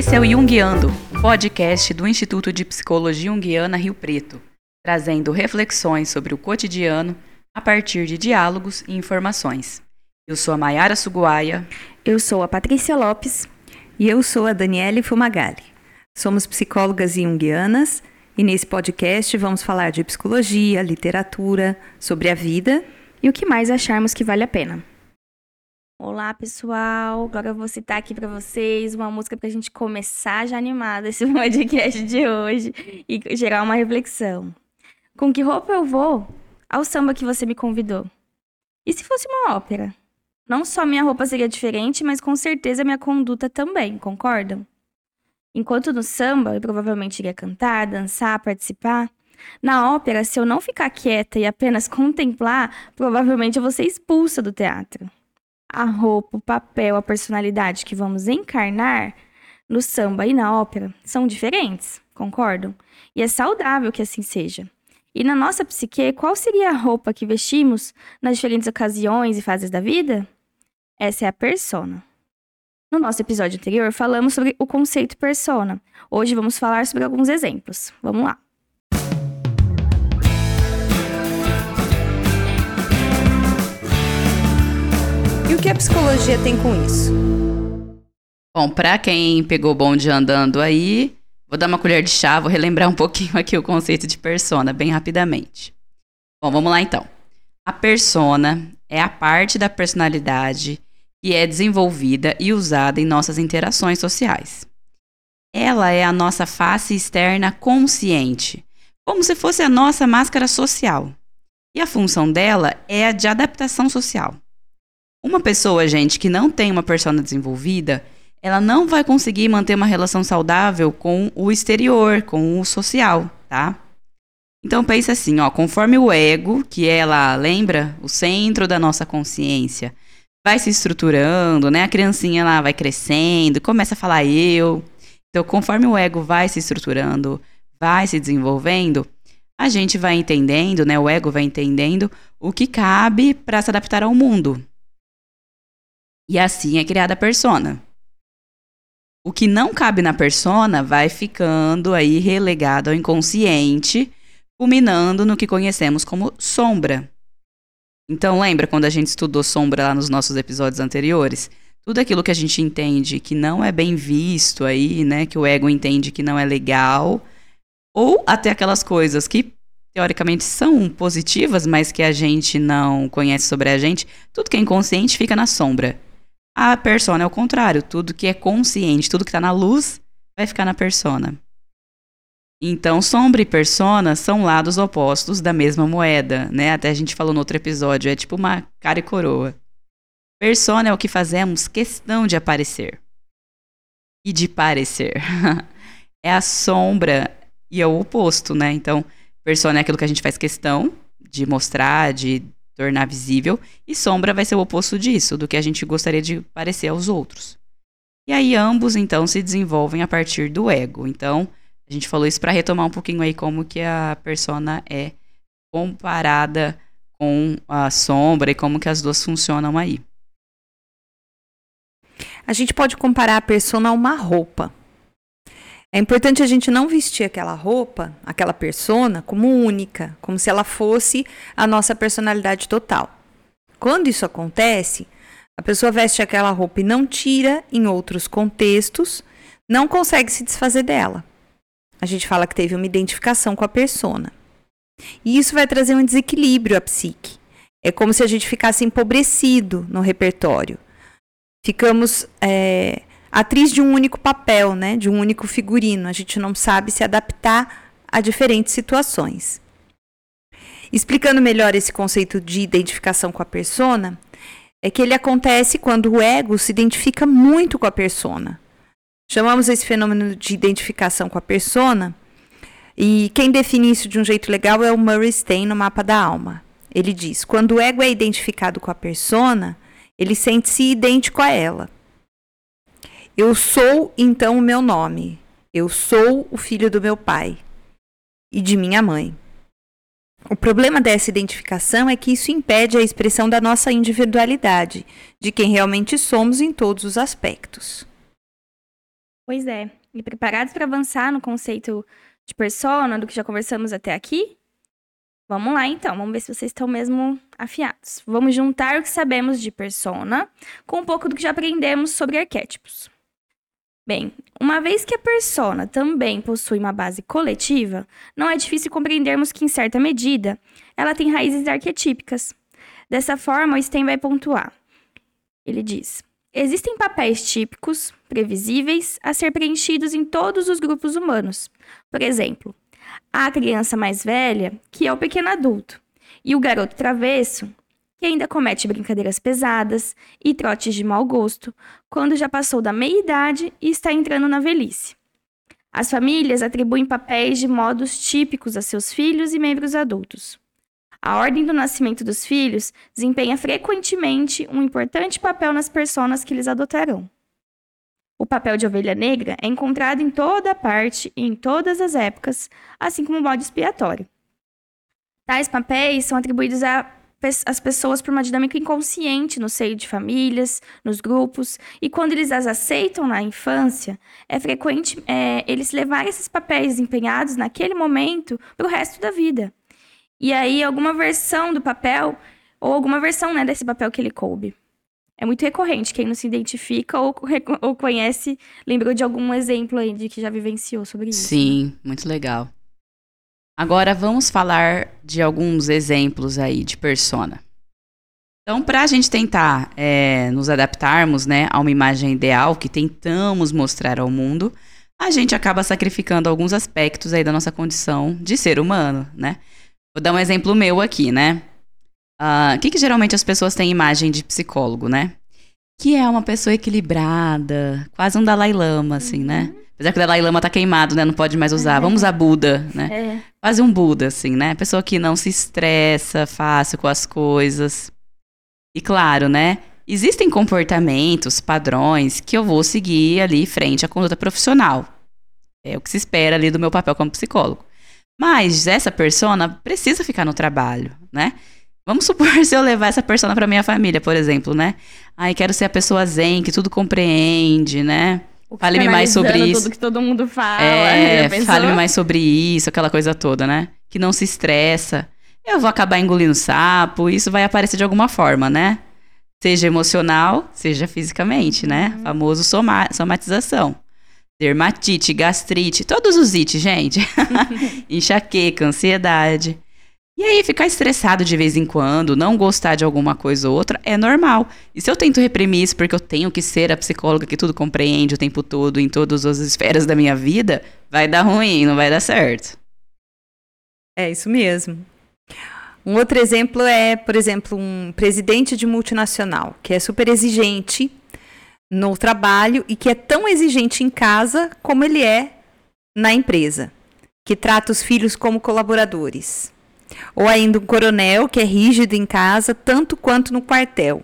Esse é o Jungiando, podcast do Instituto de Psicologia Junguiana Rio Preto, trazendo reflexões sobre o cotidiano a partir de diálogos e informações. Eu sou a Mayara Suguaia. Eu sou a Patrícia Lopes. E eu sou a Daniele Fumagalli. Somos psicólogas junguianas e nesse podcast vamos falar de psicologia, literatura, sobre a vida e o que mais acharmos que vale a pena. Olá, pessoal. Agora eu vou citar aqui para vocês uma música para a gente começar já animada esse podcast de hoje e gerar uma reflexão. Com que roupa eu vou ao samba que você me convidou? E se fosse uma ópera? Não só minha roupa seria diferente, mas com certeza minha conduta também, concordam? Enquanto no samba eu provavelmente iria cantar, dançar, participar, na ópera, se eu não ficar quieta e apenas contemplar, provavelmente eu vou ser expulsa do teatro. A roupa, o papel, a personalidade que vamos encarnar no samba e na ópera são diferentes, concordam? E é saudável que assim seja. E na nossa psique, qual seria a roupa que vestimos nas diferentes ocasiões e fases da vida? Essa é a persona. No nosso episódio anterior, falamos sobre o conceito persona. Hoje vamos falar sobre alguns exemplos. Vamos lá. Que a psicologia tem com isso? Bom, para quem pegou o bonde andando aí, vou dar uma colher de chá, vou relembrar um pouquinho aqui o conceito de persona, bem rapidamente. Bom, vamos lá então. A persona é a parte da personalidade que é desenvolvida e usada em nossas interações sociais. Ela é a nossa face externa consciente, como se fosse a nossa máscara social. E a função dela é a de adaptação social. Uma pessoa, gente, que não tem uma persona desenvolvida, ela não vai conseguir manter uma relação saudável com o exterior, com o social, tá? Então pensa assim, ó, conforme o ego, que ela lembra, o centro da nossa consciência, vai se estruturando, né? A criancinha lá vai crescendo, começa a falar eu. Então, conforme o ego vai se estruturando, vai se desenvolvendo, a gente vai entendendo, né? O ego vai entendendo o que cabe para se adaptar ao mundo. E assim é criada a persona. O que não cabe na persona vai ficando aí relegado ao inconsciente, culminando no que conhecemos como sombra. Então, lembra quando a gente estudou sombra lá nos nossos episódios anteriores? Tudo aquilo que a gente entende que não é bem visto aí, né? Que o ego entende que não é legal. Ou até aquelas coisas que teoricamente são positivas, mas que a gente não conhece sobre a gente. Tudo que é inconsciente fica na sombra. A persona é o contrário. Tudo que é consciente, tudo que está na luz, vai ficar na persona. Então, sombra e persona são lados opostos da mesma moeda, né? Até a gente falou no outro episódio, é tipo uma cara e coroa. Persona é o que fazemos questão de aparecer. E de parecer. é a sombra e é o oposto, né? Então, persona é aquilo que a gente faz questão de mostrar, de tornar visível, e sombra vai ser o oposto disso, do que a gente gostaria de parecer aos outros. E aí ambos então se desenvolvem a partir do ego. Então, a gente falou isso para retomar um pouquinho aí como que a persona é comparada com a sombra e como que as duas funcionam aí. A gente pode comparar a persona a uma roupa. É importante a gente não vestir aquela roupa, aquela persona, como única, como se ela fosse a nossa personalidade total. Quando isso acontece, a pessoa veste aquela roupa e não tira em outros contextos, não consegue se desfazer dela a gente fala que teve uma identificação com a persona. E isso vai trazer um desequilíbrio à psique. É como se a gente ficasse empobrecido no repertório. Ficamos é, atriz de um único papel, né? de um único figurino. A gente não sabe se adaptar a diferentes situações. Explicando melhor esse conceito de identificação com a persona, é que ele acontece quando o ego se identifica muito com a persona. Chamamos esse fenômeno de identificação com a persona, e quem define isso de um jeito legal é o Murray Stein no Mapa da Alma. Ele diz: quando o ego é identificado com a persona, ele sente-se idêntico a ela. Eu sou então o meu nome. Eu sou o filho do meu pai e de minha mãe. O problema dessa identificação é que isso impede a expressão da nossa individualidade, de quem realmente somos em todos os aspectos. Pois é. E preparados para avançar no conceito de persona, do que já conversamos até aqui? Vamos lá então, vamos ver se vocês estão mesmo afiados. Vamos juntar o que sabemos de persona com um pouco do que já aprendemos sobre arquétipos. Bem, uma vez que a persona também possui uma base coletiva, não é difícil compreendermos que, em certa medida, ela tem raízes arquetípicas. Dessa forma, o Sten vai pontuar. Ele diz: Existem papéis típicos, previsíveis, a ser preenchidos em todos os grupos humanos. Por exemplo, a criança mais velha, que é o pequeno adulto, e o garoto travesso, que ainda comete brincadeiras pesadas e trotes de mau gosto, quando já passou da meia-idade e está entrando na velhice. As famílias atribuem papéis de modos típicos a seus filhos e membros adultos. A ordem do nascimento dos filhos desempenha frequentemente um importante papel nas personas que eles adotarão. O papel de ovelha negra é encontrado em toda parte e em todas as épocas, assim como o bode expiatório. Tais papéis são atribuídos às pessoas por uma dinâmica inconsciente no seio de famílias, nos grupos, e quando eles as aceitam na infância, é frequente é, eles levarem esses papéis desempenhados naquele momento para o resto da vida. E aí, alguma versão do papel, ou alguma versão né, desse papel que ele coube. É muito recorrente. Quem não se identifica ou, ou conhece, lembrou de algum exemplo aí de que já vivenciou sobre isso. Sim, né? muito legal. Agora vamos falar de alguns exemplos aí de persona. Então, para a gente tentar é, nos adaptarmos né, a uma imagem ideal que tentamos mostrar ao mundo, a gente acaba sacrificando alguns aspectos aí da nossa condição de ser humano, né? Vou dar um exemplo meu aqui, né? O uh, ah, que, que geralmente as pessoas têm imagem de psicólogo, né? Que é uma pessoa equilibrada, quase um Dalai Lama, assim, né? Apesar que o Dalai Lama tá queimado, né? Não pode mais usar. É. Vamos usar Buda, né? É. Quase um Buda, assim, né? Pessoa que não se estressa fácil com as coisas. E claro, né? Existem comportamentos, padrões que eu vou seguir ali frente à conduta profissional. É o que se espera ali do meu papel como psicólogo. Mas essa persona precisa ficar no trabalho, né? Vamos supor se eu levar essa persona para minha família, por exemplo, né? Ai, quero ser a pessoa zen, que tudo compreende, né? Fale-me mais sobre isso. tudo que todo mundo fala. É, fale-me mais sobre isso, aquela coisa toda, né? Que não se estressa. Eu vou acabar engolindo sapo, isso vai aparecer de alguma forma, né? Seja emocional, seja fisicamente, né? Uhum. Famoso soma somatização. Dermatite, gastrite, todos os it, gente. Enxaqueca, ansiedade. E aí, ficar estressado de vez em quando, não gostar de alguma coisa ou outra, é normal. E se eu tento reprimir isso porque eu tenho que ser a psicóloga que tudo compreende o tempo todo, em todas as esferas da minha vida, vai dar ruim, não vai dar certo. É isso mesmo. Um outro exemplo é, por exemplo, um presidente de multinacional que é super exigente no trabalho e que é tão exigente em casa como ele é na empresa, que trata os filhos como colaboradores. Ou ainda um coronel que é rígido em casa tanto quanto no quartel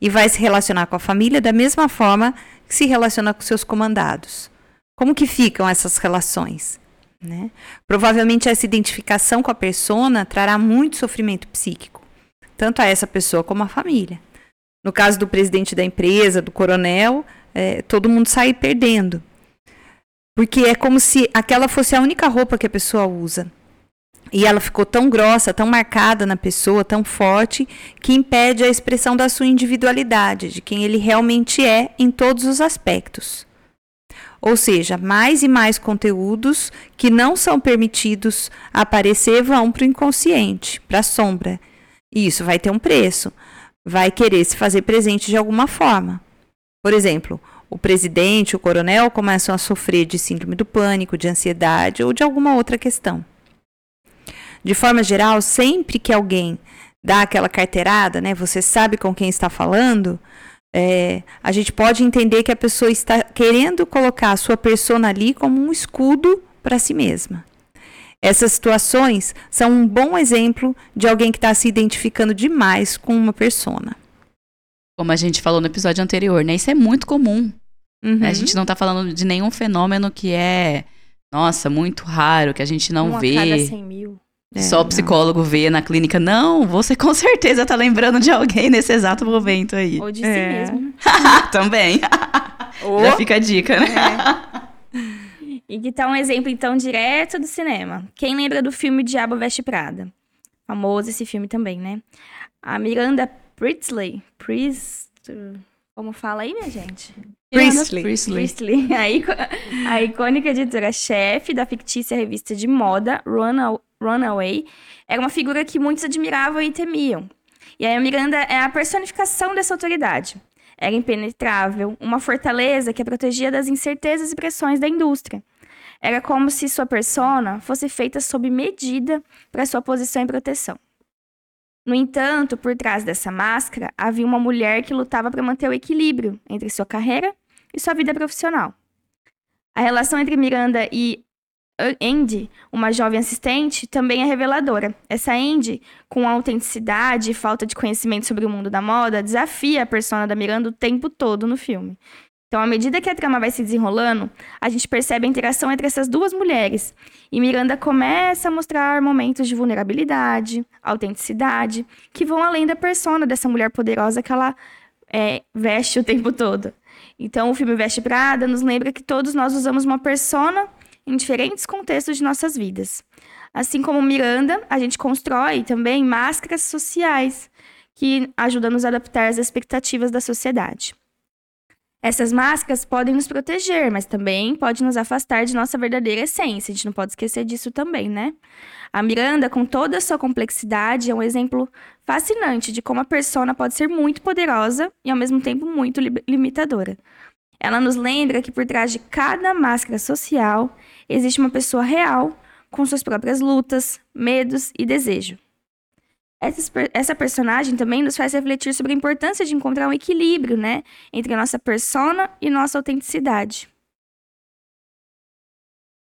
e vai se relacionar com a família da mesma forma que se relaciona com seus comandados. Como que ficam essas relações? Né? Provavelmente essa identificação com a persona trará muito sofrimento psíquico, tanto a essa pessoa como à família. No caso do presidente da empresa, do coronel, é, todo mundo sai perdendo. Porque é como se aquela fosse a única roupa que a pessoa usa. E ela ficou tão grossa, tão marcada na pessoa, tão forte, que impede a expressão da sua individualidade, de quem ele realmente é em todos os aspectos. Ou seja, mais e mais conteúdos que não são permitidos aparecer vão para o inconsciente, para a sombra. E isso vai ter um preço. Vai querer se fazer presente de alguma forma. Por exemplo, o presidente, o coronel começam a sofrer de síndrome do pânico, de ansiedade ou de alguma outra questão. De forma geral, sempre que alguém dá aquela carteirada, né, você sabe com quem está falando, é, a gente pode entender que a pessoa está querendo colocar a sua persona ali como um escudo para si mesma. Essas situações são um bom exemplo de alguém que está se identificando demais com uma persona. Como a gente falou no episódio anterior, né? Isso é muito comum. Uhum. A gente não está falando de nenhum fenômeno que é, nossa, muito raro, que a gente não Uma vê. Cada 100 mil. É, Só o psicólogo não. vê na clínica. Não, você com certeza tá lembrando de alguém nesse exato momento aí. Ou de é. si mesmo. Também. Ou... Já fica a dica, né? É. E que tá um exemplo, então, direto do cinema. Quem lembra do filme Diabo Veste Prada? Famoso esse filme também, né? A Miranda Priestley. Priest... Como fala aí, minha gente? Priestley. Priestley. A, ico- a icônica editora-chefe da fictícia revista de moda Runa- Runaway era uma figura que muitos admiravam e temiam. E aí a Miranda é a personificação dessa autoridade. Era impenetrável, uma fortaleza que a protegia das incertezas e pressões da indústria. Era como se sua persona fosse feita sob medida para sua posição e proteção. No entanto, por trás dessa máscara havia uma mulher que lutava para manter o equilíbrio entre sua carreira e sua vida profissional. A relação entre Miranda e Andy, uma jovem assistente, também é reveladora. Essa Andy, com autenticidade e falta de conhecimento sobre o mundo da moda, desafia a persona da Miranda o tempo todo no filme. Então, à medida que a trama vai se desenrolando, a gente percebe a interação entre essas duas mulheres. E Miranda começa a mostrar momentos de vulnerabilidade, autenticidade, que vão além da persona dessa mulher poderosa que ela é, veste o tempo todo. Então, o filme Veste Prada nos lembra que todos nós usamos uma persona em diferentes contextos de nossas vidas. Assim como Miranda, a gente constrói também máscaras sociais que ajudam a nos adaptar às expectativas da sociedade. Essas máscaras podem nos proteger, mas também podem nos afastar de nossa verdadeira essência. A gente não pode esquecer disso também, né? A Miranda, com toda a sua complexidade, é um exemplo fascinante de como a persona pode ser muito poderosa e ao mesmo tempo muito li- limitadora. Ela nos lembra que por trás de cada máscara social existe uma pessoa real com suas próprias lutas, medos e desejo. Essa, per- essa personagem também nos faz refletir sobre a importância de encontrar um equilíbrio, né, entre a nossa persona e nossa autenticidade.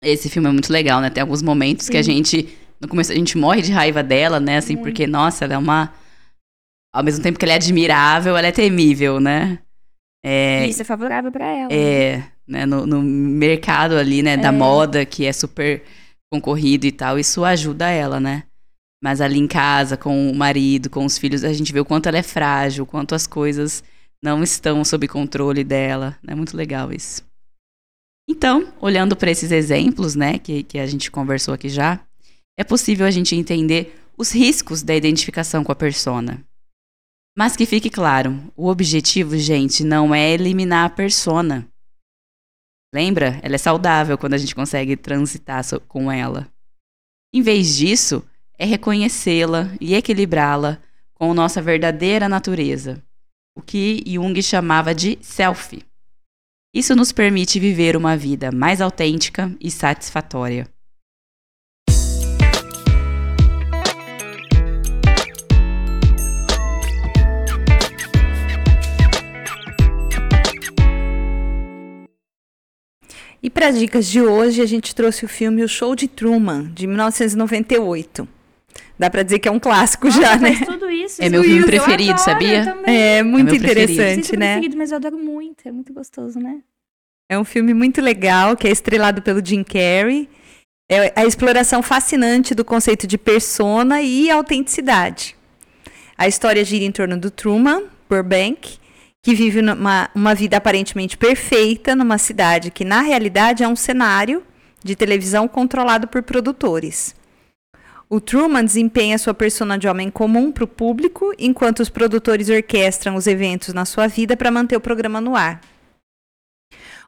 Esse filme é muito legal, né? Tem alguns momentos que a Sim. gente. No começo a gente morre de raiva dela, né? Assim, Muito. porque, nossa, ela é uma. Ao mesmo tempo que ela é admirável, ela é temível, né? É, isso é favorável para ela. né? é né? No, no mercado ali, né? Da É. moda, que é super concorrido e tal, isso ajuda ela, né? Mas ali em casa, com o marido, com os filhos, a gente vê o quanto ela é frágil, o quanto as coisas não estão sob controle dela. É muito legal isso. Então, olhando para esses exemplos, né, que, que a gente conversou aqui já, é possível a gente entender os riscos da identificação com a persona. Mas que fique claro, o objetivo, gente, não é eliminar a persona. Lembra? Ela é saudável quando a gente consegue transitar com ela. Em vez disso, é reconhecê-la e equilibrá-la com nossa verdadeira natureza, o que Jung chamava de self. Isso nos permite viver uma vida mais autêntica e satisfatória. E para as dicas de hoje, a gente trouxe o filme O Show de Truman, de 1998. Dá para dizer que é um clássico Nossa, já, né? faz tudo isso. É isso meu eu filme adoro, preferido, sabia? também. É muito é interessante, né? preferido, mas eu adoro muito. É muito gostoso, né? É um filme muito legal, que é estrelado pelo Jim Carrey. É a exploração fascinante do conceito de persona e autenticidade. A história gira em torno do Truman Burbank, que vive uma, uma vida aparentemente perfeita numa cidade que, na realidade, é um cenário de televisão controlado por produtores. O Truman desempenha sua persona de homem comum para o público, enquanto os produtores orquestram os eventos na sua vida para manter o programa no ar.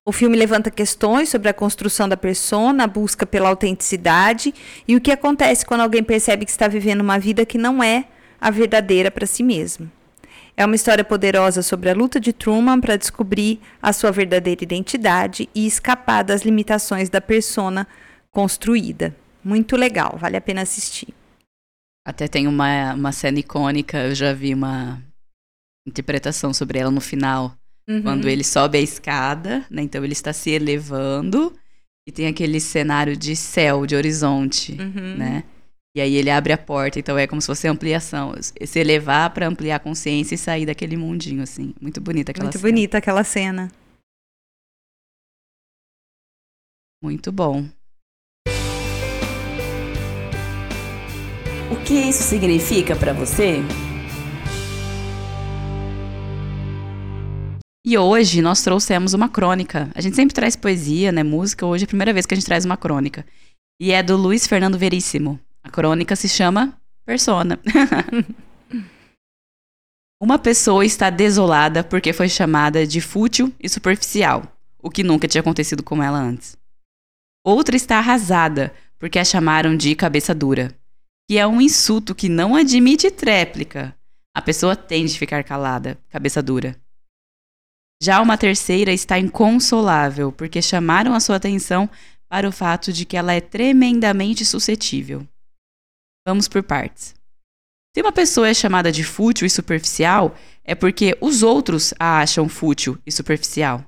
O filme levanta questões sobre a construção da persona, a busca pela autenticidade e o que acontece quando alguém percebe que está vivendo uma vida que não é a verdadeira para si mesmo. É uma história poderosa sobre a luta de Truman para descobrir a sua verdadeira identidade e escapar das limitações da persona construída. Muito legal, vale a pena assistir. Até tem uma, uma cena icônica, eu já vi uma interpretação sobre ela no final, Uhum. quando ele sobe a escada, né? Então ele está se elevando e tem aquele cenário de céu, de horizonte, Uhum. né? E aí ele abre a porta, então é como se fosse ampliação, se elevar para ampliar a consciência e sair daquele mundinho assim. Muito bonita aquela Muito cena. bonita aquela cena. Muito bom. O que isso significa para você? E hoje nós trouxemos uma crônica. A gente sempre traz poesia, né, música. Hoje é a primeira vez que a gente traz uma crônica. E é do Luiz Fernando Veríssimo. A crônica se chama Persona. uma pessoa está desolada porque foi chamada de fútil e superficial, o que nunca tinha acontecido com ela antes. Outra está arrasada porque a chamaram de cabeça dura, que é um insulto que não admite tréplica. A pessoa tem de ficar calada, cabeça dura. Já uma terceira está inconsolável, porque chamaram a sua atenção para o fato de que ela é tremendamente suscetível. Vamos por partes. Se uma pessoa é chamada de fútil e superficial, é porque os outros a acham fútil e superficial.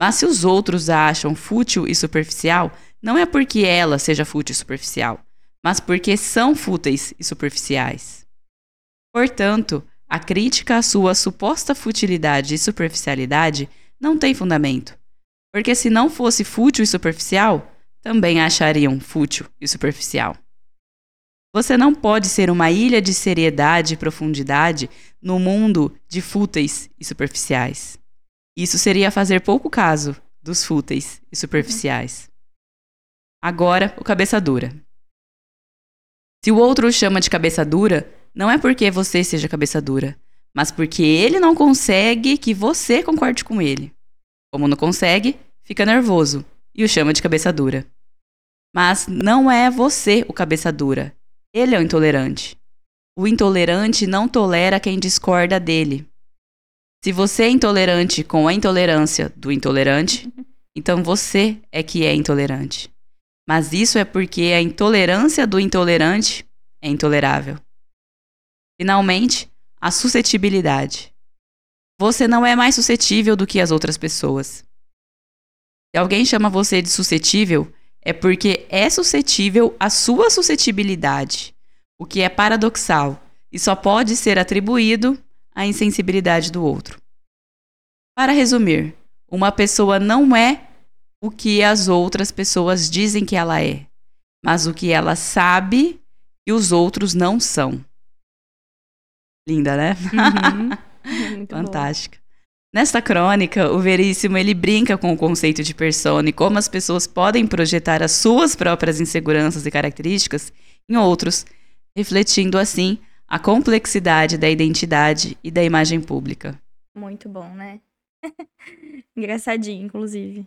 Mas se os outros a acham fútil e superficial, não é porque ela seja fútil e superficial, mas porque são fúteis e superficiais. Portanto, a crítica à sua suposta futilidade e superficialidade não tem fundamento, porque se não fosse fútil e superficial, também a achariam fútil e superficial. Você não pode ser uma ilha de seriedade e profundidade no mundo de fúteis e superficiais. Isso seria fazer pouco caso dos fúteis e superficiais. Agora, o cabeça dura. Se o outro o chama de cabeça dura, não é porque você seja cabeça dura, mas porque ele não consegue que você concorde com ele. Como não consegue, fica nervoso e o chama de cabeça dura. Mas não é você o cabeça dura. Ele é o intolerante. O intolerante não tolera quem discorda dele. Se você é intolerante com a intolerância do intolerante, então você é que é intolerante. Mas isso é porque a intolerância do intolerante é intolerável. Finalmente, a suscetibilidade. Você não é mais suscetível do que as outras pessoas. Se alguém chama você de suscetível, é porque é suscetível à sua suscetibilidade, o que é paradoxal e só pode ser atribuído à insensibilidade do outro. Para resumir, uma pessoa não é o que as outras pessoas dizem que ela é, mas o que ela sabe e os outros não são. Linda, né? Uhum. Fantástica. Nesta crônica, o Veríssimo ele brinca com o conceito de persona e como as pessoas podem projetar as suas próprias inseguranças e características em outros, refletindo assim a complexidade da identidade e da imagem pública. Muito bom, né? Engraçadinho, inclusive.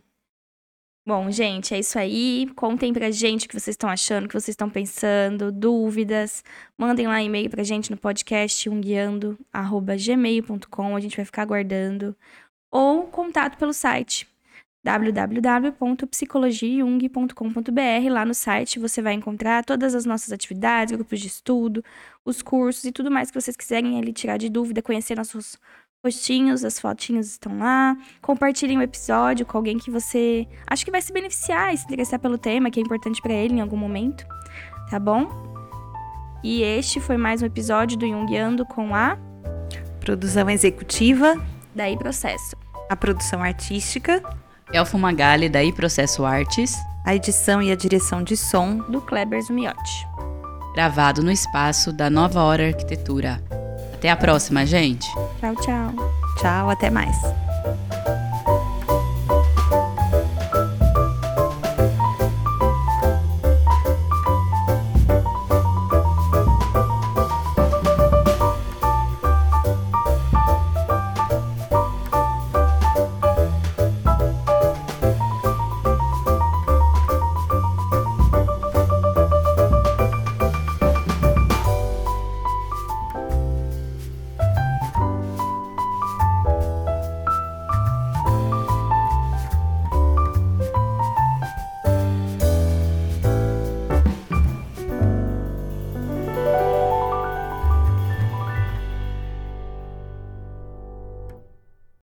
Bom, gente, é isso aí. Contem pra gente o que vocês estão achando, o que vocês estão pensando, dúvidas. Mandem lá e-mail pra gente no podcast umguiando@gmail.com, a gente vai ficar aguardando. Ou contato pelo site www.psicologiajung.com.br. Lá no site você vai encontrar todas as nossas atividades, grupos de estudo, os cursos e tudo mais que vocês quiserem ali tirar de dúvida, conhecer nossos rostinhos, as fotinhas estão lá. Compartilhem o episódio com alguém que você acha que vai se beneficiar e se interessar pelo tema, que é importante para ele em algum momento, tá bom? E este foi mais um episódio do Jungiando com a Produção executiva, Daí Processo. a produção artística, Elfo Magali, daí Processo Artes, a edição e a direção de som. do Kleber Zumiotti. gravado no espaço da Nova Hora Arquitetura. Até a próxima, gente! Tchau, tchau. Tchau, até mais.